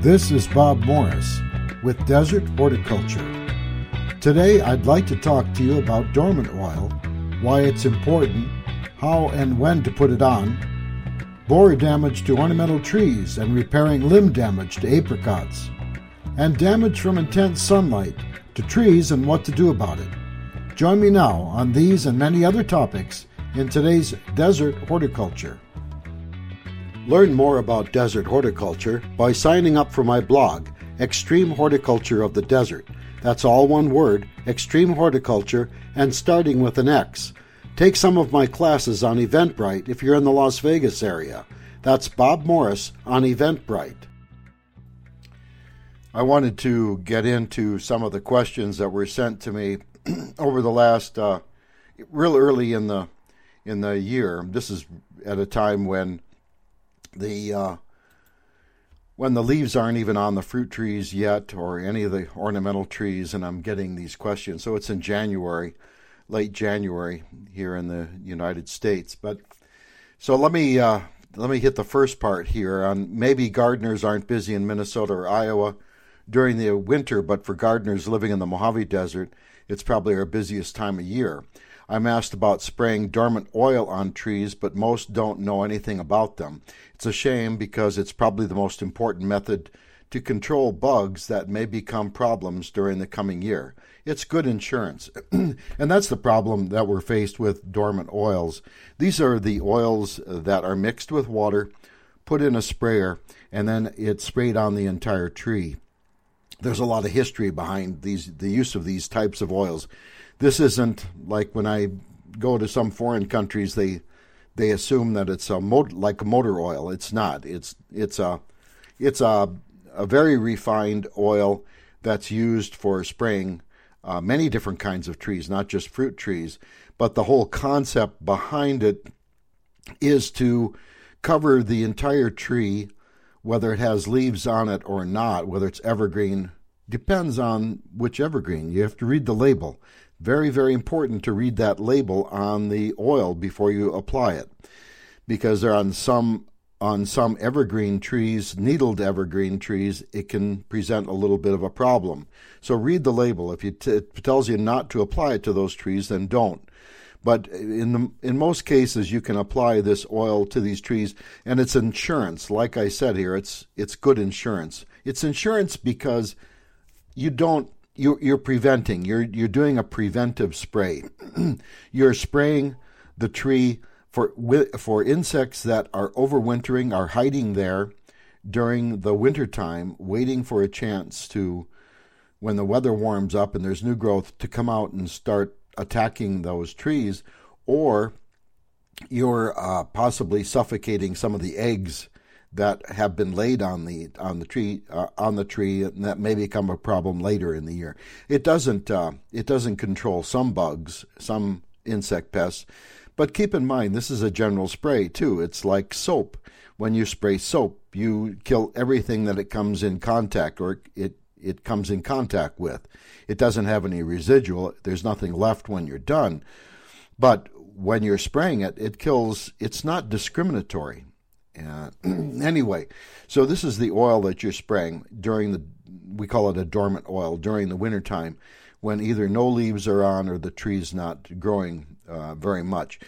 This is Bob Morris with Desert Horticulture. Today I'd like to talk to you about dormant oil, why it's important, how and when to put it on, borer damage to ornamental trees and repairing limb damage to apricots, and damage from intense sunlight to trees and what to do about it. Join me now on these and many other topics in today's Desert Horticulture. Learn more about desert horticulture by signing up for my blog, Extreme Horticulture of the Desert. That's all one word, Extreme Horticulture, and starting with an X. Take some of my classes on Eventbrite if you're in the Las Vegas area. That's Bob Morris on Eventbrite. I wanted to get into some of the questions that were sent to me over the last, uh, real early in the in the year. This is at a time when the uh, when the leaves aren't even on the fruit trees yet or any of the ornamental trees, and I'm getting these questions. So it's in January, late January here in the United States. But so let me uh, let me hit the first part here on maybe gardeners aren't busy in Minnesota or Iowa during the winter, but for gardeners living in the Mojave Desert, it's probably our busiest time of year. I'm asked about spraying dormant oil on trees, but most don't know anything about them. It's a shame because it's probably the most important method to control bugs that may become problems during the coming year. It's good insurance. and that's the problem that we're faced with dormant oils. These are the oils that are mixed with water, put in a sprayer, and then it's sprayed on the entire tree. There's a lot of history behind these the use of these types of oils this isn't like when I go to some foreign countries they they assume that it's a like motor oil. It's not. It's it's a it's a a very refined oil that's used for spraying uh, many different kinds of trees, not just fruit trees. But the whole concept behind it is to cover the entire tree, whether it has leaves on it or not, whether it's evergreen, depends on which evergreen. You have to read the label. Very, very important to read that label on the oil before you apply it, because on some on some evergreen trees, needled evergreen trees, it can present a little bit of a problem. So read the label. If it, it tells you not to apply it to those trees, then don't. But in the, in most cases, you can apply this oil to these trees, and it's insurance. Like I said here, it's it's good insurance. It's insurance because you don't you're, you're preventing. You're you're doing a preventive spray. you're spraying the tree for for insects that are overwintering, are hiding there during the winter time, waiting for a chance to, when the weather warms up and there's new growth, to come out and start attacking those trees, or you're uh, possibly suffocating some of the eggs that have been laid on the on the tree uh, on the tree and that may become a problem later in the year. It doesn't uh, it doesn't control some bugs, some insect pests, but keep in mind this is a general spray too. It's like soap. When you spray soap, you kill everything that it comes in contact or it it comes in contact with. It doesn't have any residual. There's nothing left when you're done. But when you're spraying it, it kills. It's not discriminatory. Uh, anyway, so this is the oil that you're spraying during the, we call it a dormant oil, during the wintertime when either no leaves are on or the tree's not growing uh, very much.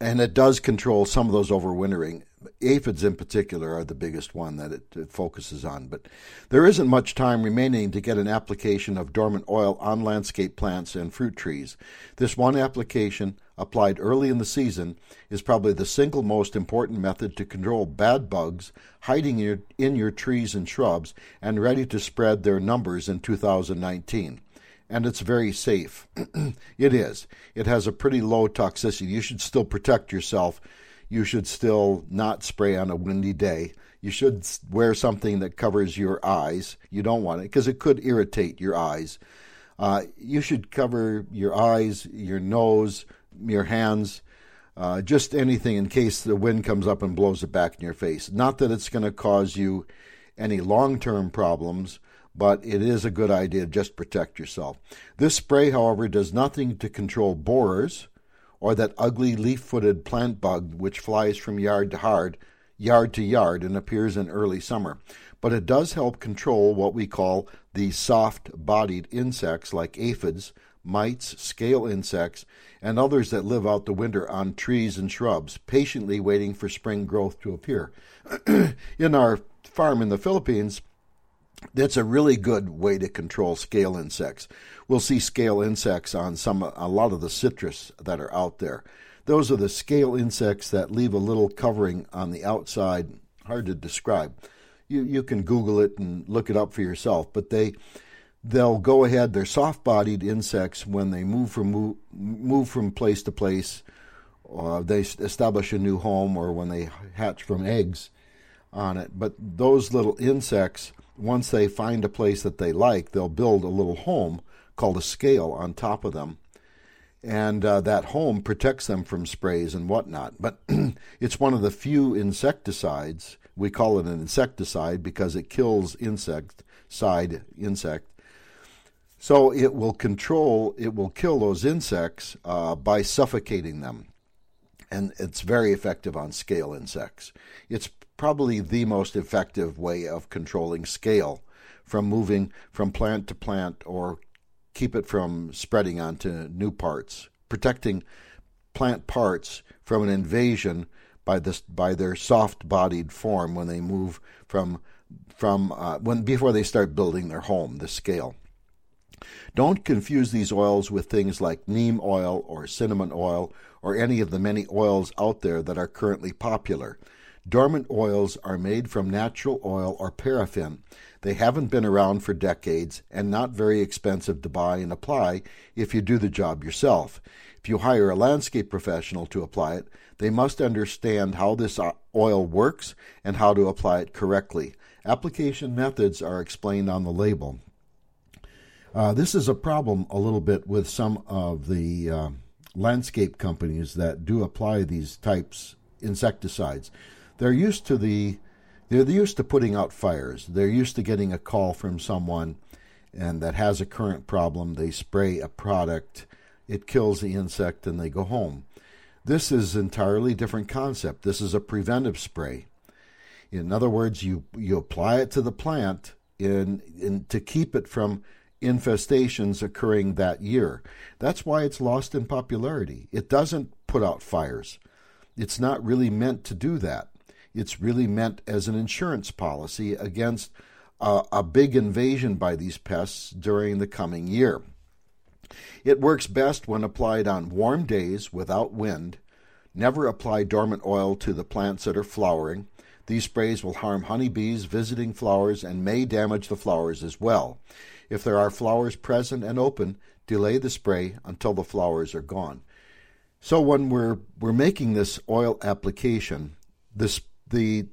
And it does control some of those overwintering aphids in particular are the biggest one that it, it, focuses on. But there isn't much time remaining to get an application of dormant oil on landscape plants and fruit trees. This one application, applied early in the season, is probably the single most important method to control bad bugs hiding in your, in your trees and shrubs and ready to spread their numbers in 2019 and it's very safe. it is. It has a pretty low toxicity. You should still protect yourself you should still not spray on a windy day. You should wear something that covers your eyes. You don't want it because it could irritate your eyes. Uh, you should cover your eyes, your nose, your hands, uh, just anything in case the wind comes up and blows it back in your face. Not that it's going to cause you any long term problems, but it is a good idea to just protect yourself. This spray, however, does nothing to control borers or that ugly leaf footed plant bug which flies from yard to yard, yard to yard and appears in early summer. But it does help control what we call the soft bodied insects like aphids, mites, scale insects, and others that live out the winter on trees and shrubs, patiently waiting for spring growth to appear. in our farm in the Philippines, that's a really good way to control scale insects. We'll see scale insects on some a lot of the citrus that are out there. Those are the scale insects that leave a little covering on the outside. Hard to describe. You you can Google it and look it up for yourself. But they they'll go ahead. They're soft-bodied insects when they move from move, move from place to place. Uh, they establish a new home, or when they hatch from eggs on it. But those little insects, once they find a place that they like, they'll build a little home called a scale on top of them. And uh, that home protects them from sprays and whatnot. But it's one of the few insecticides. We call it an insecticide because it kills insect side insect so it will control, it will kill those insects uh, by suffocating them. And it's very effective on scale insects. It's probably the most effective way of controlling scale from moving from plant to plant or keep it from spreading onto new parts, protecting plant parts from an invasion by this by their soft-bodied form when they move from from uh, when before they start building their home, the scale. Don't confuse these oils with things like neem oil or cinnamon oil or any of the many oils out there that are currently popular. Dormant oils are made from natural oil or paraffin. They haven't been around for decades and not very expensive to buy and apply if you do the job yourself. If you hire a landscape professional to apply it, they must understand how this uh, oil works and how to apply it correctly. Application methods are explained on the label. Uh, this is a problem a little bit with some of the uh, landscape companies that do apply these types insecticides. They're used to the they're used to putting out fires. They're used to getting a call from someone and that has a current problem. They spray a product, it kills the insect, and they go home. This is entirely different concept. This is a preventive spray. In other words, you you apply it to the plant in, in to keep it from infestations occurring that year. That's why it's lost in popularity. It doesn't put out fires. It's not really meant to do that. It's really meant as an insurance policy against a, a big invasion by these pests during the coming year. It works best when applied on warm days without wind. Never apply dormant oil to the plants that are flowering. These sprays will harm honeybees visiting flowers and may damage the flowers as well. If there are flowers present and open, delay the spray until the flowers are gone. So when we're we're making this oil application, this the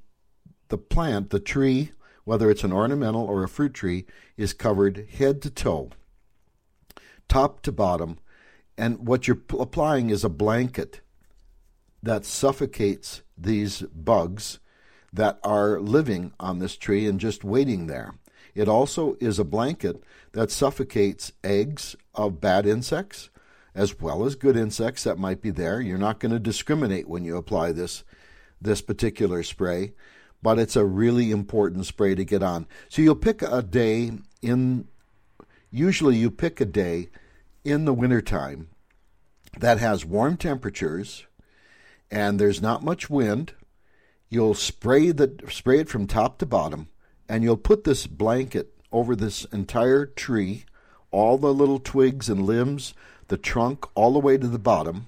the plant, the tree, whether it's an ornamental or a fruit tree, is covered head to toe, top to bottom, and what you're applying is a blanket that suffocates these bugs that are living on this tree and just waiting there. It also is a blanket that suffocates eggs of bad insects as well as good insects that might be there. You're not going to discriminate when you apply this this particular spray, but it's a really important spray to get on. So you'll pick a day in usually you pick a day in the wintertime that has warm temperatures and there's not much wind. You'll spray the spray it from top to bottom and you'll put this blanket over this entire tree, all the little twigs and limbs, the trunk, all the way to the bottom.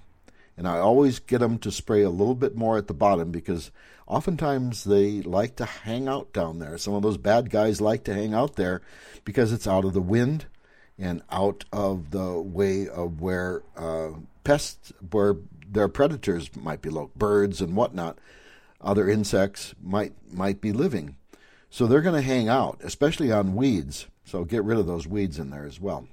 And I always get them to spray a little bit more at the bottom because oftentimes they like to hang out down there. Some of those bad guys like to hang out there because it's out of the wind and out of the way of where uh, pests, where their predators might be, like birds and whatnot, other insects might might be living. So they're going to hang out, especially on weeds. So get rid of those weeds in there as well.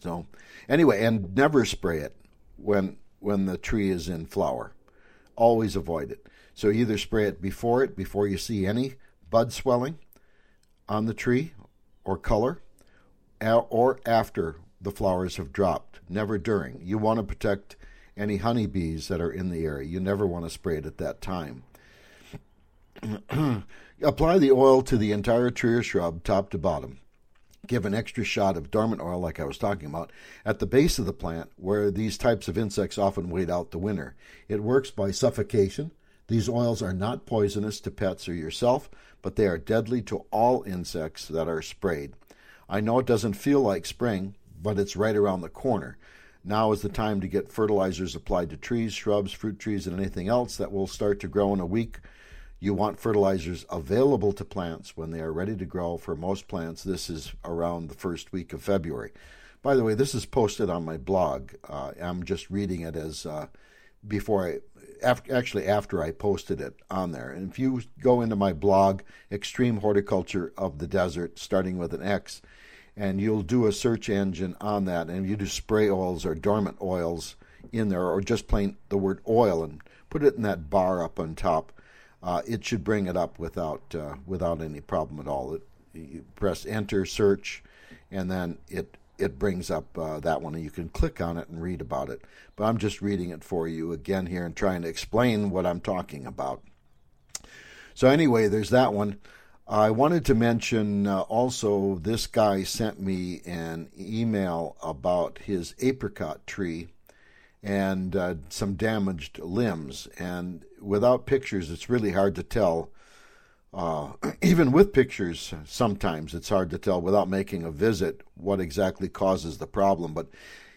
So anyway, and never spray it when when the tree is in flower. Always avoid it. So either spray it before it, before you see any bud swelling on the tree or color, or after the flowers have dropped, never during. You want to protect any honeybees that are in the area. You never want to spray it at that time. Apply the oil to the entire tree or shrub, top to bottom. Give an extra shot of dormant oil, like I was talking about, at the base of the plant where these types of insects often wait out the winter. It works by suffocation. These oils are not poisonous to pets or yourself, but they are deadly to all insects that are sprayed. I know it doesn't feel like spring, but it's right around the corner. Now is the time to get fertilizers applied to trees, shrubs, fruit trees, and anything else that will start to grow in a week. You want fertilizers available to plants when they are ready to grow. For most plants, this is around the first week of February. By the way, this is posted on my blog. Uh, I'm just reading it as uh, before I, actually after I posted it on there. And if you go into my blog, Extreme Horticulture of the Desert, starting with an X, and you'll do a search engine on that, and you do spray oils or dormant oils in there, or just plain the word oil, and put it in that bar up on top. Uh, it should bring it up without uh, without any problem at all. It, you press enter, search, and then it it brings up uh, that one, and you can click on it and read about it. But I'm just reading it for you again here and trying to explain what I'm talking about. So anyway, there's that one. I wanted to mention uh, also this guy sent me an email about his apricot tree and uh, some damaged limbs. And without pictures, it's really hard to tell. Uh, even with pictures, sometimes it's hard to tell without making a visit what exactly causes the problem. But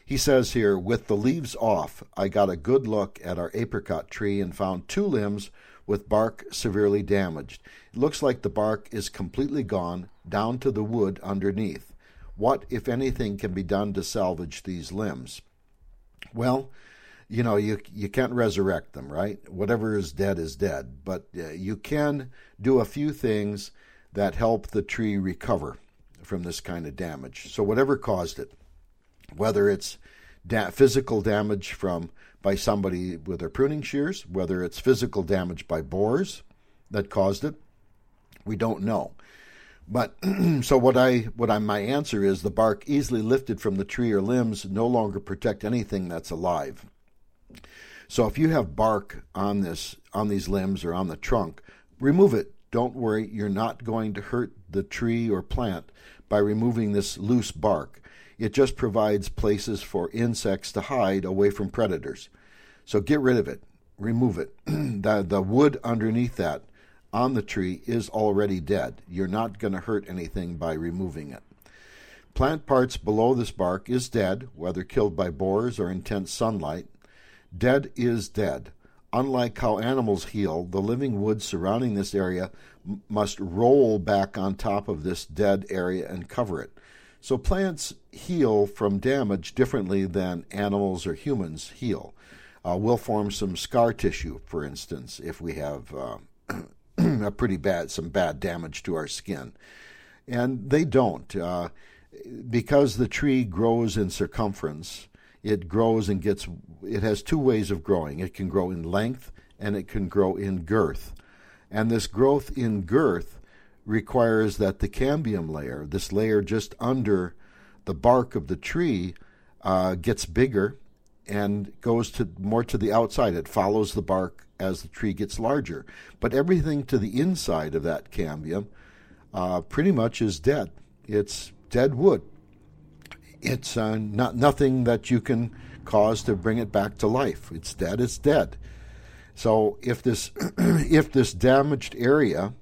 he says here, with the leaves off, I got a good look at our apricot tree and found two limbs with bark severely damaged. It looks like the bark is completely gone, down to the wood underneath. What, if anything, can be done to salvage these limbs? Well, you know, you you can't resurrect them, right? Whatever is dead is dead, but uh, you can do a few things that help the tree recover from this kind of damage. So whatever caused it, whether it's da- physical damage from by somebody with their pruning shears, whether it's physical damage by borers that caused it, we don't know. But so what I what I my answer is the bark easily lifted from the tree or limbs no longer protect anything that's alive. So if you have bark on this on these limbs or on the trunk, remove it. Don't worry, you're not going to hurt the tree or plant by removing this loose bark. It just provides places for insects to hide away from predators. So get rid of it, remove it. the, the wood underneath that on the tree is already dead. You're not going to hurt anything by removing it. Plant parts below this bark is dead, whether killed by borers or intense sunlight. Dead is dead. Unlike how animals heal, the living wood surrounding this area m- must roll back on top of this dead area and cover it. So plants heal from damage differently than animals or humans heal. Uh, we'll form some scar tissue, for instance, if we have uh, a pretty bad, some bad damage to our skin. And they don't. Uh, because the tree grows in circumference, it grows and gets, it has two ways of growing. It can grow in length and it can grow in girth. And this growth in girth requires that the cambium layer, this layer just under the bark of the tree, uh, gets bigger and goes to more to the outside. It follows the bark as the tree gets larger. But everything to the inside of that cambium uh, pretty much is dead. It's dead wood. It's uh, not nothing that you can cause to bring it back to life. It's dead. It's dead. So if this if this damaged area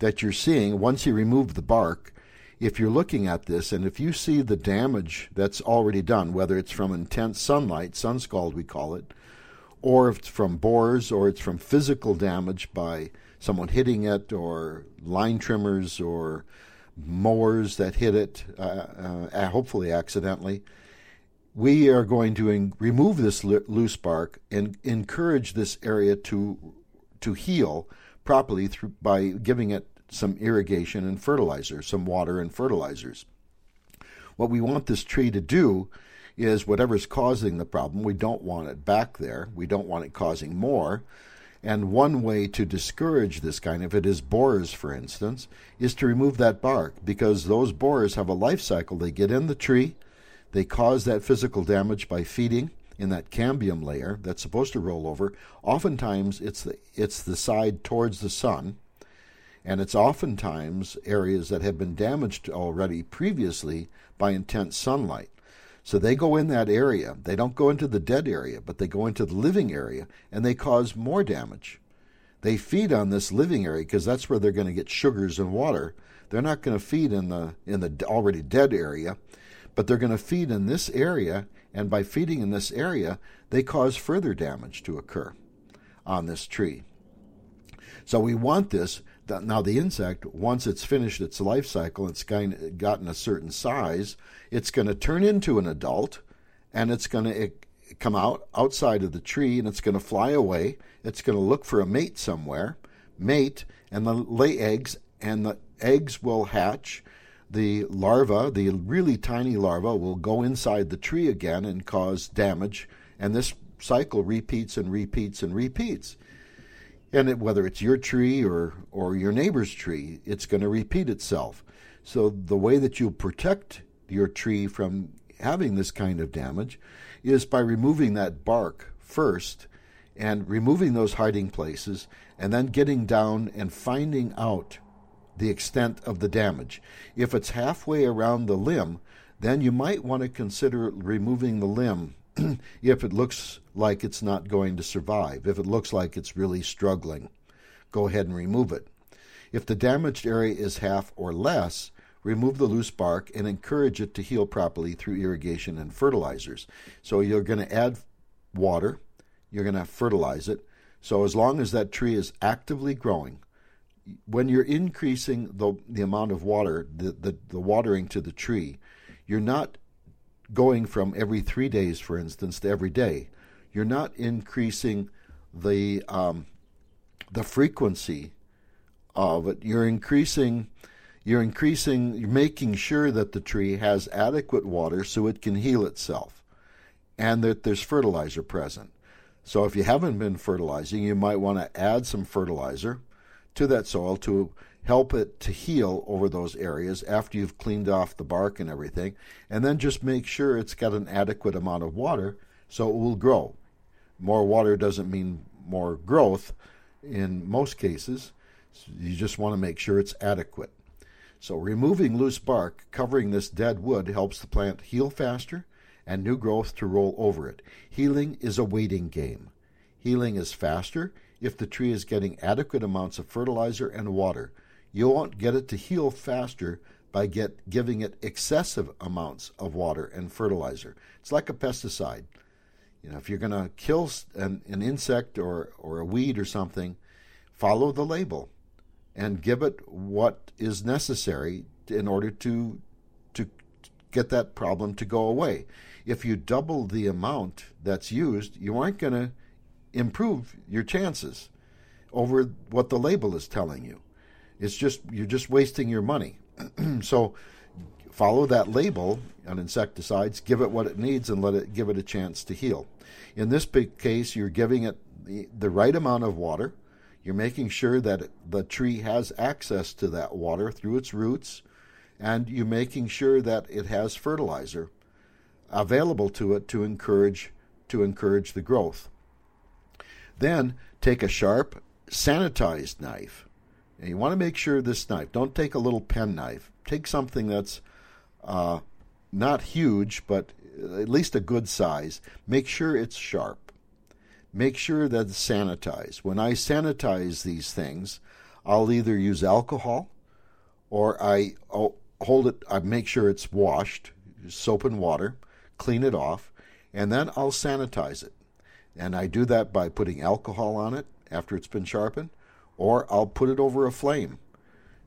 that you're seeing, once you remove the bark, if you're looking at this and if you see the damage that's already done, whether it's from intense sunlight, sun scald we call it, or if it's from borers or it's from physical damage by someone hitting it or line trimmers or mowers that hit it, uh, uh, hopefully accidentally, we are going to in- remove this loose bark and encourage this area to to heal properly through, by giving it some irrigation and fertilizer, some water and fertilizers. What we want this tree to do is whatever's causing the problem, we don't want it back there. We don't want it causing more. And one way to discourage this kind, if it is borers, for instance, is to remove that bark because those borers have a life cycle. They get in the tree, they cause that physical damage by feeding in that cambium layer that's supposed to roll over. Oftentimes, it's the it's the side towards the sun, And it's oftentimes areas that have been damaged already previously by intense sunlight. So they go in that area. They don't go into the dead area, but they go into the living area and they cause more damage. They feed on this living area because that's where they're going to get sugars and water. They're not going to feed in the in the already dead area, but they're going to feed in this area and by feeding in this area, they cause further damage to occur on this tree. So we want this. Now, the insect, once it's finished its life cycle, it's gotten a certain size, it's going to turn into an adult and it's going to come out outside of the tree and it's going to fly away. It's going to look for a mate somewhere, mate, and then lay eggs, and the eggs will hatch the larva, the really tiny larva, will go inside the tree again and cause damage, and this cycle repeats and repeats and repeats. And it, whether it's your tree or, or your neighbor's tree, it's going to repeat itself. So, the way that you protect your tree from having this kind of damage is by removing that bark first and removing those hiding places and then getting down and finding out the extent of the damage. If it's halfway around the limb, then you might want to consider removing the limb if it looks like it's not going to survive, if it looks like it's really struggling. Go ahead and remove it. If the damaged area is half or less, remove the loose bark and encourage it to heal properly through irrigation and fertilizers. So you're going to add water, you're going to fertilize it. So as long as that tree is actively growing, when you're increasing the the amount of water, the, the, the watering to the tree, you're not going from every three days, for instance, to every day. You're not increasing the um, the frequency of it. You're increasing you're increasing you're making sure that the tree has adequate water so it can heal itself and that there's fertilizer present. So if you haven't been fertilizing, you might want to add some fertilizer to that soil to help it to heal over those areas after you've cleaned off the bark and everything. And then just make sure it's got an adequate amount of water so it will grow. More water doesn't mean more growth in most cases. You just want to make sure it's adequate. So, removing loose bark covering this dead wood helps the plant heal faster and new growth to roll over it. Healing is a waiting game. Healing is faster if the tree is getting adequate amounts of fertilizer and water. You won't get it to heal faster by get, giving it excessive amounts of water and fertilizer. It's like a pesticide. You know, if you're going to kill an, an insect or, or a weed or something, follow the label and give it what is necessary in order to to get that problem to go away. If you double the amount that's used, you aren't going to improve your chances over what the label is telling you. It's just you're just wasting your money. so follow that label on insecticides, give it what it needs and let it give it a chance to heal. In this case, you're giving it the, the right amount of water. You're making sure that the tree has access to that water through its roots, and you're making sure that it has fertilizer available to it to encourage to encourage the growth. Then take a sharp, sanitized knife. You want to make sure this knife, don't take a little pen knife. Take something that's uh, not huge, but at least a good size. Make sure it's sharp. Make sure that it's sanitized. When I sanitize these things, I'll either use alcohol or I oh, hold it, I make sure it's washed, soap and water, clean it off, and then I'll sanitize it. And I do that by putting alcohol on it after it's been sharpened, or I'll put it over a flame.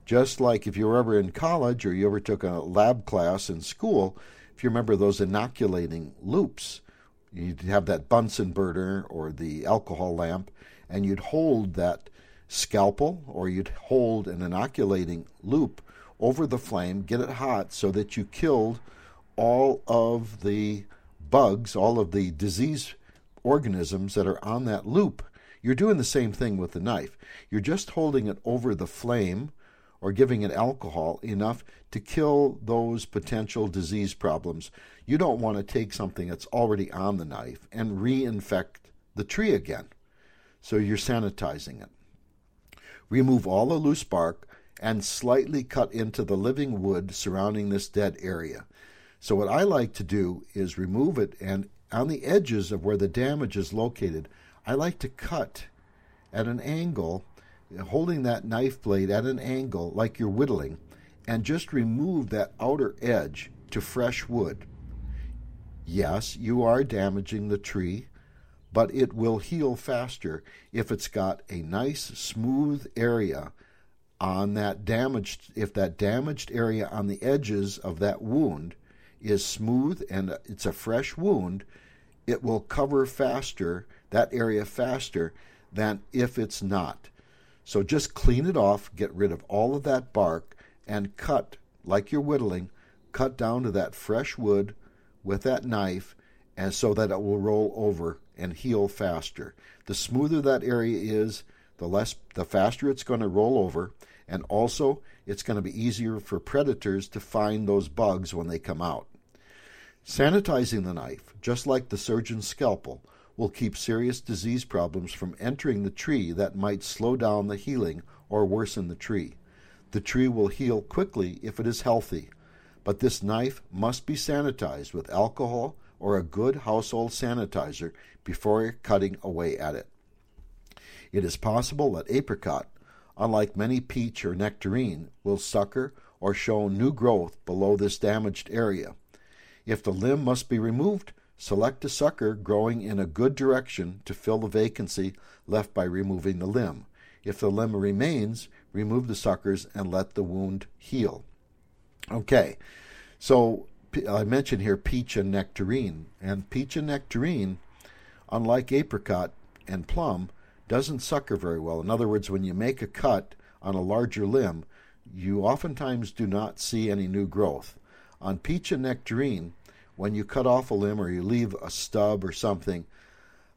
Just like if you were ever in college or you ever took a lab class in school, if you remember those inoculating loops, you'd have that Bunsen burner or the alcohol lamp, and you'd hold that scalpel or you'd hold an inoculating loop over the flame, get it hot so that you killed all of the bugs, all of the disease organisms that are on that loop. You're doing the same thing with the knife. You're just holding it over the flame or giving it alcohol enough to kill those potential disease problems. You don't want to take something that's already on the knife and reinfect the tree again. So you're sanitizing it. Remove all the loose bark and slightly cut into the living wood surrounding this dead area. So, what I like to do is remove it, and on the edges of where the damage is located, I like to cut at an angle, holding that knife blade at an angle like you're whittling, and just remove that outer edge to fresh wood. Yes, you are damaging the tree, but it will heal faster if it's got a nice smooth area on that damaged if that damaged area on the edges of that wound is smooth and it's a fresh wound, it will cover faster that area faster than if it's not. So just clean it off, get rid of all of that bark, and cut like you're whittling, cut down to that fresh wood with that knife, and so that it will roll over and heal faster. The smoother that area is, the less the faster it's going to roll over, and also it's going to be easier for predators to find those bugs when they come out. Sanitizing the knife, just like the surgeon's scalpel, will keep serious disease problems from entering the tree that might slow down the healing or worsen the tree. The tree will heal quickly if it is healthy, but this knife must be sanitized with alcohol or a good household sanitizer before cutting away at it. It is possible that apricot, unlike many peach or nectarine, will sucker or show new growth below this damaged area. If the limb must be removed, Select a sucker growing in a good direction to fill the vacancy left by removing the limb. If the limb remains, remove the suckers and let the wound heal. Okay, so I mentioned here peach and nectarine, and peach and nectarine, unlike apricot and plum, doesn't sucker very well. In other words, when you make a cut on a larger limb, you oftentimes do not see any new growth. On peach and nectarine, when you cut off a limb or you leave a stub or something,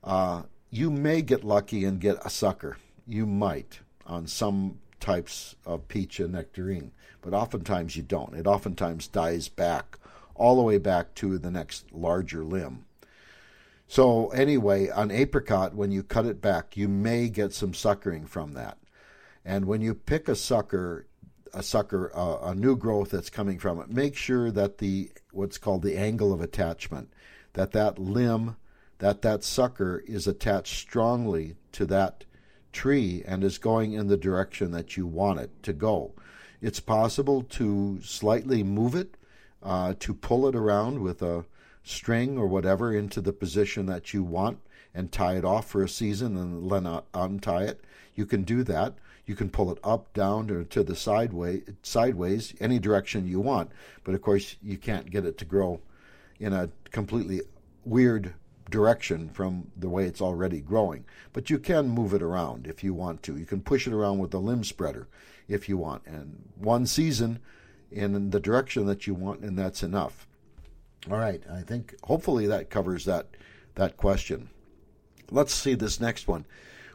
uh, you may get lucky and get a sucker. You might on some types of peach and nectarine, but oftentimes you don't. It oftentimes dies back all the way back to the next larger limb. So, anyway, on apricot, when you cut it back, you may get some suckering from that. And when you pick a sucker, a sucker, uh, a new growth that's coming from it, make sure that the what's called the angle of attachment, that that limb, that that sucker is attached strongly to that tree and is going in the direction that you want it to go. It's possible to slightly move it, uh, to pull it around with a string or whatever into the position that you want and tie it off for a season and then untie it. You can do that. You can pull it up, down, or to the sideway, sideways, any direction you want. But of course, you can't get it to grow in a completely weird direction from the way it's already growing. But you can move it around if you want to. You can push it around with a limb spreader if you want. And one season in the direction that you want, and that's enough. All right, I think hopefully that covers that that question. Let's see this next one.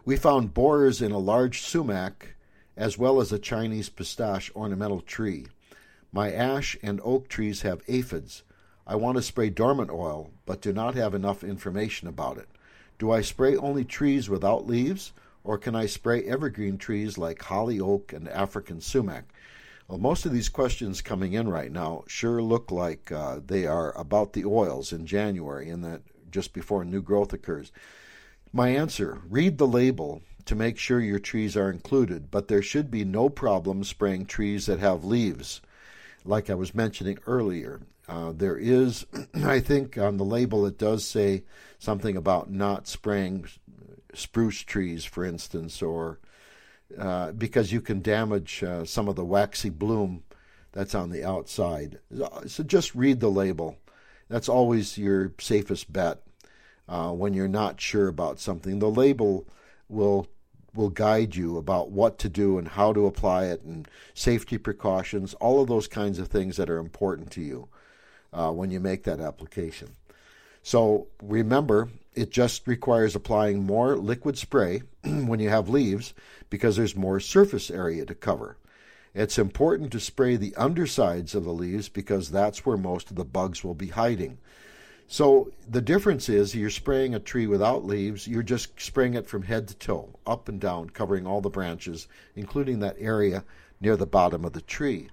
We found borers in a large sumac as well as a Chinese pistache ornamental tree. My ash and oak trees have aphids. I want to spray dormant oil, but do not have enough information about it. Do I spray only trees without leaves, or can I spray evergreen trees like holly oak and African sumac? Well, most of these questions coming in right now sure look like uh, they are about the oils in January and that just before new growth occurs. My answer read the label to make sure your trees are included, but there should be no problem spraying trees that have leaves. Like I was mentioning earlier, uh, there is, I think on the label it does say something about not spraying spruce trees, for instance, or uh, because you can damage uh, some of the waxy bloom that's on the outside. So just read the label. That's always your safest bet uh, when you're not sure about something. The label will will guide you about what to do and how to apply it and safety precautions, all of those kinds of things that are important to you uh, when you make that application. So remember, it just requires applying more liquid spray when you have leaves because there's more surface area to cover. It's important to spray the undersides of the leaves because that's where most of the bugs will be hiding. So the difference is you're spraying a tree without leaves, you're just spraying it from head to toe, up and down, covering all the branches, including that area near the bottom of the tree.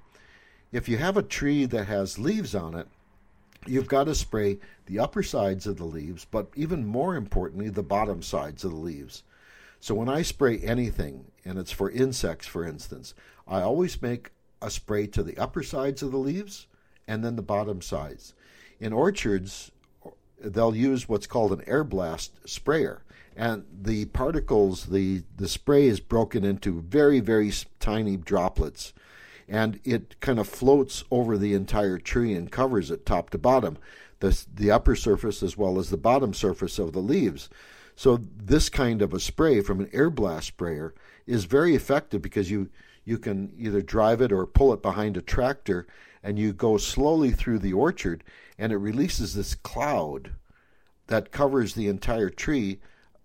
If you have a tree that has leaves on it, you've got to spray the upper sides of the leaves, but even more importantly, the bottom sides of the leaves. So when I spray anything, and it's for insects, for instance, I always make a spray to the upper sides of the leaves and then the bottom sides. In orchards, they'll use what's called an air blast sprayer. And the particles, the, the spray is broken into very, very tiny droplets. And it kind of floats over the entire tree and covers it top to bottom, the, the upper surface as well as the bottom surface of the leaves. So, this kind of a spray from an air blast sprayer is very effective because you, you can either drive it or pull it behind a tractor and you go slowly through the orchard and it releases this cloud that covers the entire tree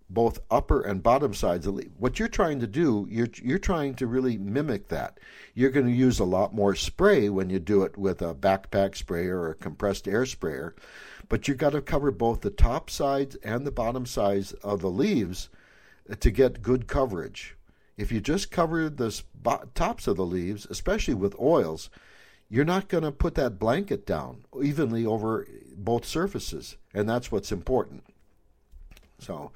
both upper and bottom sides of the leaf. What you're trying to do, you're you're trying to really mimic that. You're going to use a lot more spray when you do it with a backpack sprayer or a compressed air sprayer, but you've got to cover both the top sides and the bottom sides of the leaves uh, to get good coverage. If you just cover the tops of the leaves, especially with oils, you're not going to put that blanket down evenly over both surfaces, and that's what's important. So,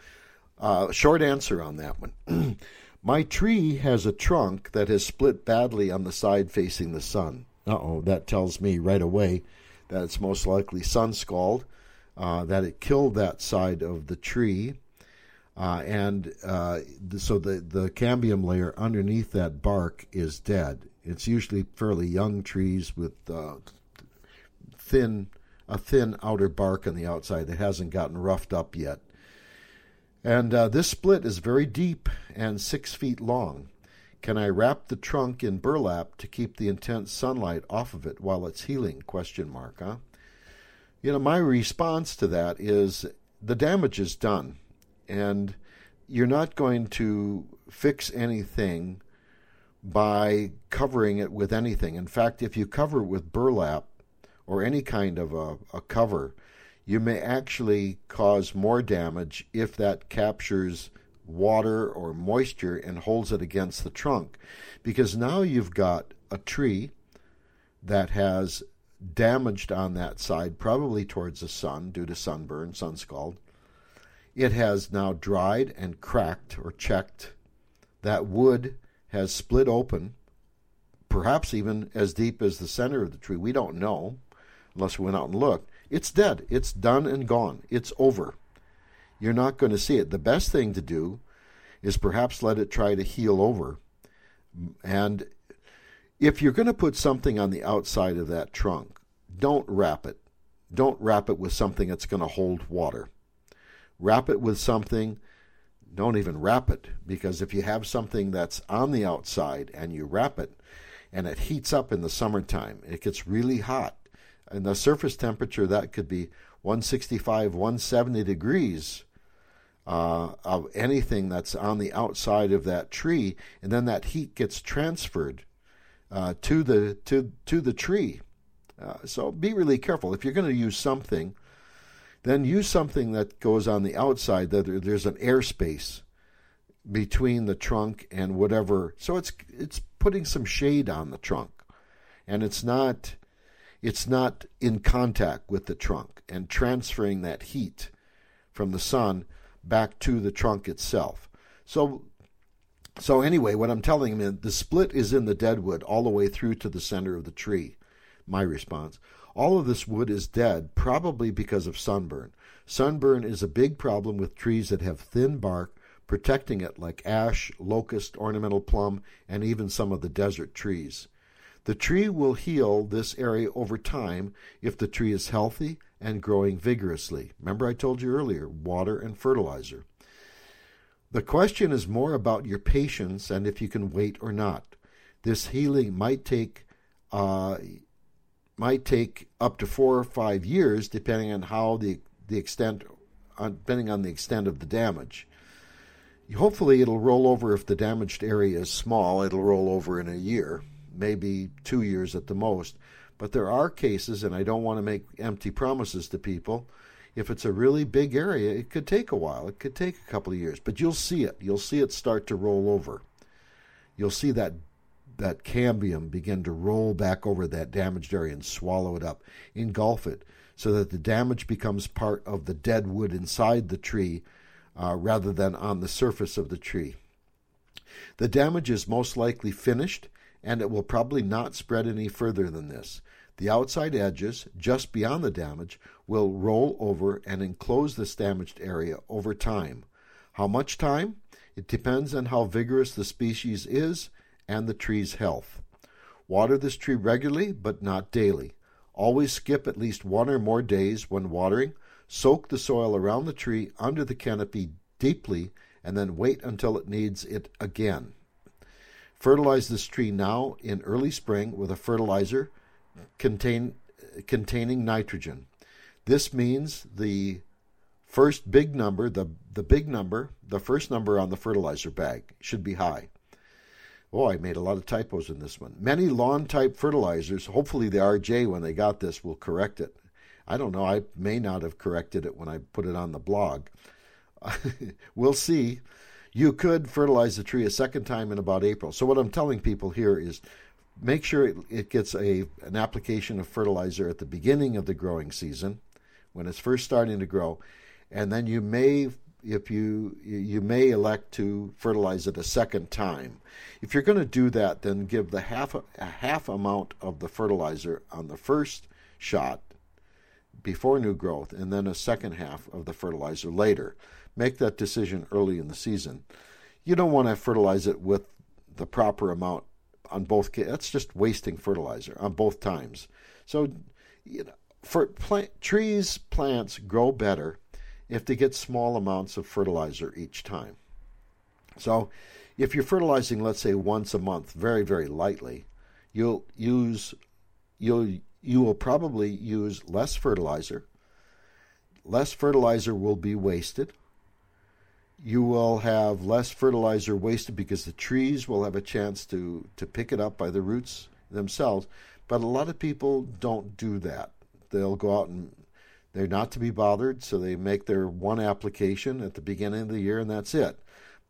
uh, short answer on that one. My tree has a trunk that has split badly on the side facing the sun. Uh oh, that tells me right away that it's most likely sun scald, uh, that it killed that side of the tree. Uh, and uh, so the, the cambium layer underneath that bark is dead. It's usually fairly young trees with uh, thin a thin outer bark on the outside that hasn't gotten roughed up yet. And uh, this split is very deep and six feet long. Can I wrap the trunk in burlap to keep the intense sunlight off of it while it's healing? Question mark. Huh? You know, my response to that is the damage is done, and you're not going to fix anything by covering it with anything. In fact, if you cover it with burlap or any kind of a, a cover, you may actually cause more damage if that captures water or moisture and holds it against the trunk. Because now you've got a tree that has damaged on that side, probably towards the sun due to sunburn, sun scald. It has now dried and cracked or checked. That wood has split open, perhaps even as deep as the center of the tree. We don't know unless we went out and looked. It's dead. It's done and gone. It's over. You're not going to see it. The best thing to do is perhaps let it try to heal over. And if you're going to put something on the outside of that trunk, don't wrap it. Don't wrap it with something that's going to hold water. Wrap it with something don't even wrap it because if you have something that's on the outside and you wrap it and it heats up in the summertime, it gets really hot. And the surface temperature that could be 165, 170 degrees uh, of anything that's on the outside of that tree, and then that heat gets transferred uh, to the to to the tree. Uh, so be really careful if you're going to use something then use something that goes on the outside that there's an airspace between the trunk and whatever. So it's it's putting some shade on the trunk, and it's not it's not in contact with the trunk and transferring that heat from the sun back to the trunk itself. So so anyway, what I'm telling him is the split is in the deadwood all the way through to the center of the tree. My response. All of this wood is dead, probably because of sunburn. Sunburn is a big problem with trees that have thin bark protecting it, like ash, locust, ornamental plum, and even some of the desert trees. The tree will heal this area over time if the tree is healthy and growing vigorously. Remember, I told you earlier water and fertilizer. The question is more about your patience and if you can wait or not. This healing might take uh, might take up to four or five years, depending on how the the extent, depending on the extent of the damage. Hopefully, it'll roll over if the damaged area is small. It'll roll over in a year, maybe two years at the most. But there are cases, and I don't want to make empty promises to people. If it's a really big area, it could take a while. It could take a couple of years, but you'll see it. You'll see it start to roll over. You'll see that that cambium begin to roll back over that damaged area and swallow it up, engulf it, so that the damage becomes part of the dead wood inside the tree uh, rather than on the surface of the tree. The damage is most likely finished, and it will probably not spread any further than this. The outside edges, just beyond the damage, will roll over and enclose this damaged area over time. How much time? It depends on how vigorous the species is and the tree's health. Water this tree regularly, but not daily. Always skip at least one or more days when watering. Soak the soil around the tree under the canopy deeply and then wait until it needs it again. Fertilize this tree now in early spring with a fertilizer contain, containing nitrogen. This means the first big number, the, the big number, the first number on the fertilizer bag should be high. Oh, I made a lot of typos in this one. Many lawn type fertilizers, hopefully the RJ, when they got this, will correct it. I don't know, I may not have corrected it when I put it on the blog. we'll see. You could fertilize the tree a second time in about April. So, what I'm telling people here is make sure it, it gets a an application of fertilizer at the beginning of the growing season when it's first starting to grow and then you may if you you may elect to fertilize it a second time if you're going to do that then give the half a half amount of the fertilizer on the first shot before new growth and then a second half of the fertilizer later make that decision early in the season you don't want to fertilize it with the proper amount on both. That's just wasting fertilizer on both times. So, you know, for plant, trees, plants grow better if they get small amounts of fertilizer each time. So, if you're fertilizing, let's say once a month, very very lightly, you'll use you'll you will probably use less fertilizer. Less fertilizer will be wasted you will have less fertilizer wasted because the trees will have a chance to, to pick it up by the roots themselves. But a lot of people don't do that. They'll go out and they're not to be bothered, so they make their one application at the beginning of the year and that's it.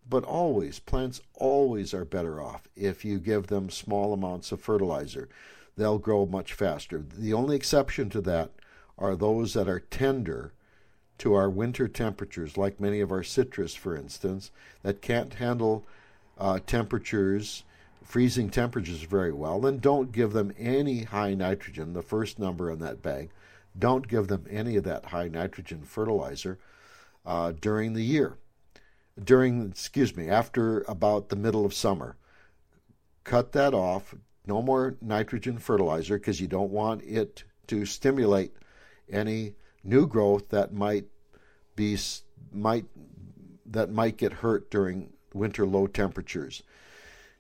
But always, plants always are better off if you give them small amounts of fertilizer. They'll grow much faster. The only exception to that are those that are tender to our winter temperatures, like many of our citrus, for instance, that can't handle uh, temperatures, freezing temperatures very well, then don't give them any high nitrogen, the first number in that bag. Don't give them any of that high nitrogen fertilizer uh, during the year. During, excuse me, after about the middle of summer. Cut that off. No more nitrogen fertilizer because you don't want it to stimulate any new growth that might be might that might get hurt during winter low temperatures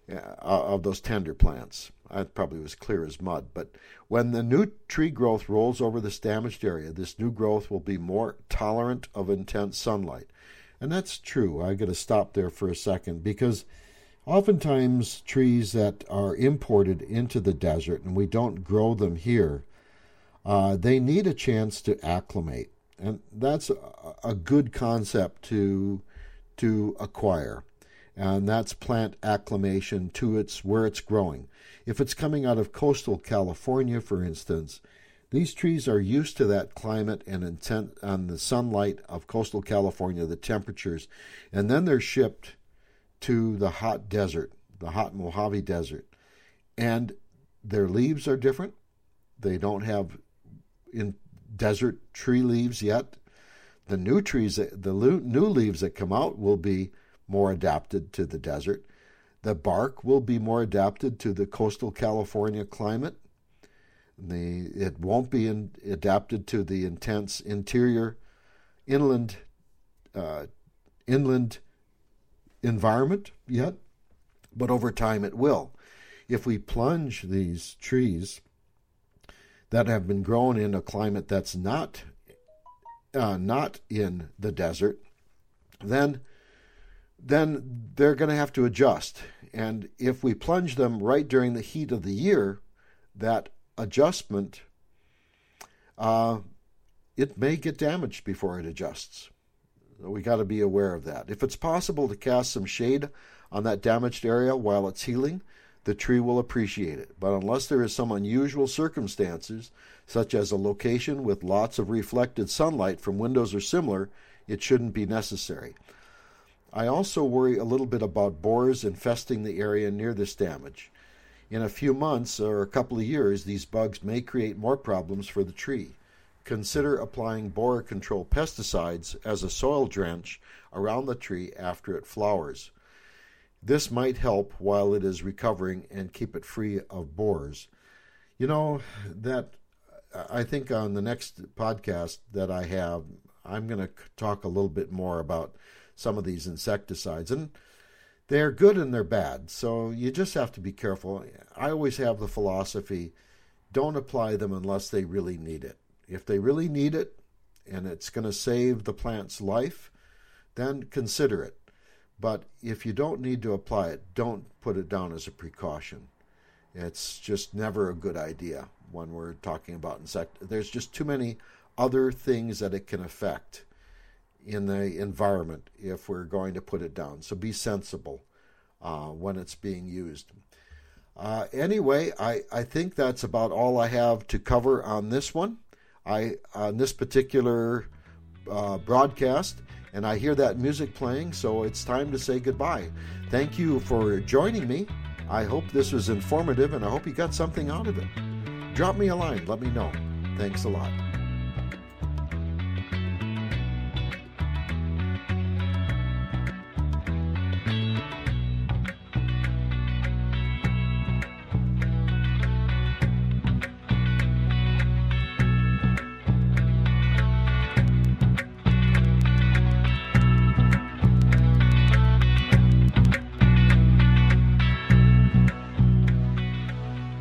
of those tender plants. That probably was clear as mud. But when the new tree growth rolls over this damaged area, this new growth will be more tolerant of intense sunlight. And that's true. I got to stop there for a second because oftentimes trees that are imported into the desert and we don't grow them here uh, they need a chance to acclimate, and that's a, a good concept to to acquire, and that's plant acclimation to its where it's growing. If it's coming out of coastal California, for instance, these trees are used to that climate and intent on the sunlight of coastal California, the temperatures, and then they're shipped to the hot desert, the hot Mojave Desert, and their leaves are different. They don't have in desert tree leaves yet. The new trees, the new leaves that come out will be more adapted to the desert. The bark will be more adapted to the coastal California climate. The, it won't be in, adapted to the intense interior inland uh, inland environment yet, but over time it will. If we plunge these trees that have been grown in a climate that's not uh, not in the desert, then then they're going to have to adjust. And if we plunge them right during the heat of the year, that adjustment uh, it may get damaged before it adjusts. We got to be aware of that. If it's possible to cast some shade on that damaged area while it's healing, the tree will appreciate it. But unless there is some unusual circumstances, such as a location with lots of reflected sunlight from windows or similar, it shouldn't be necessary. I also worry a little bit about borers infesting the area near this damage. In a few months or a couple of years, these bugs may create more problems for the tree. Consider applying borer control pesticides as a soil drench around the tree after it flowers. This might help while it is recovering and keep it free of borers. You know, that I think on the next podcast that I have, I'm going to talk a little bit more about some of these insecticides. And they're good and they're bad. So you just have to be careful. I always have the philosophy don't apply them unless they really need it. If they really need it and it's going to save the plant's life, then consider it. But if you don't need to apply it, don't put it down as a precaution. It's just never a good idea when we're talking about insect. There's just too many other things that it can affect in the environment if we're going to put it down. So be sensible uh, when it's being used. Uh, anyway, I, I think that's about all I have to cover on this one. I on this particular uh, broadcast, and I hear that music playing, so it's time to say goodbye. Thank you for joining me. I hope this was informative, and I hope you got something out of it. Drop me a line. Let me know. Thanks a lot.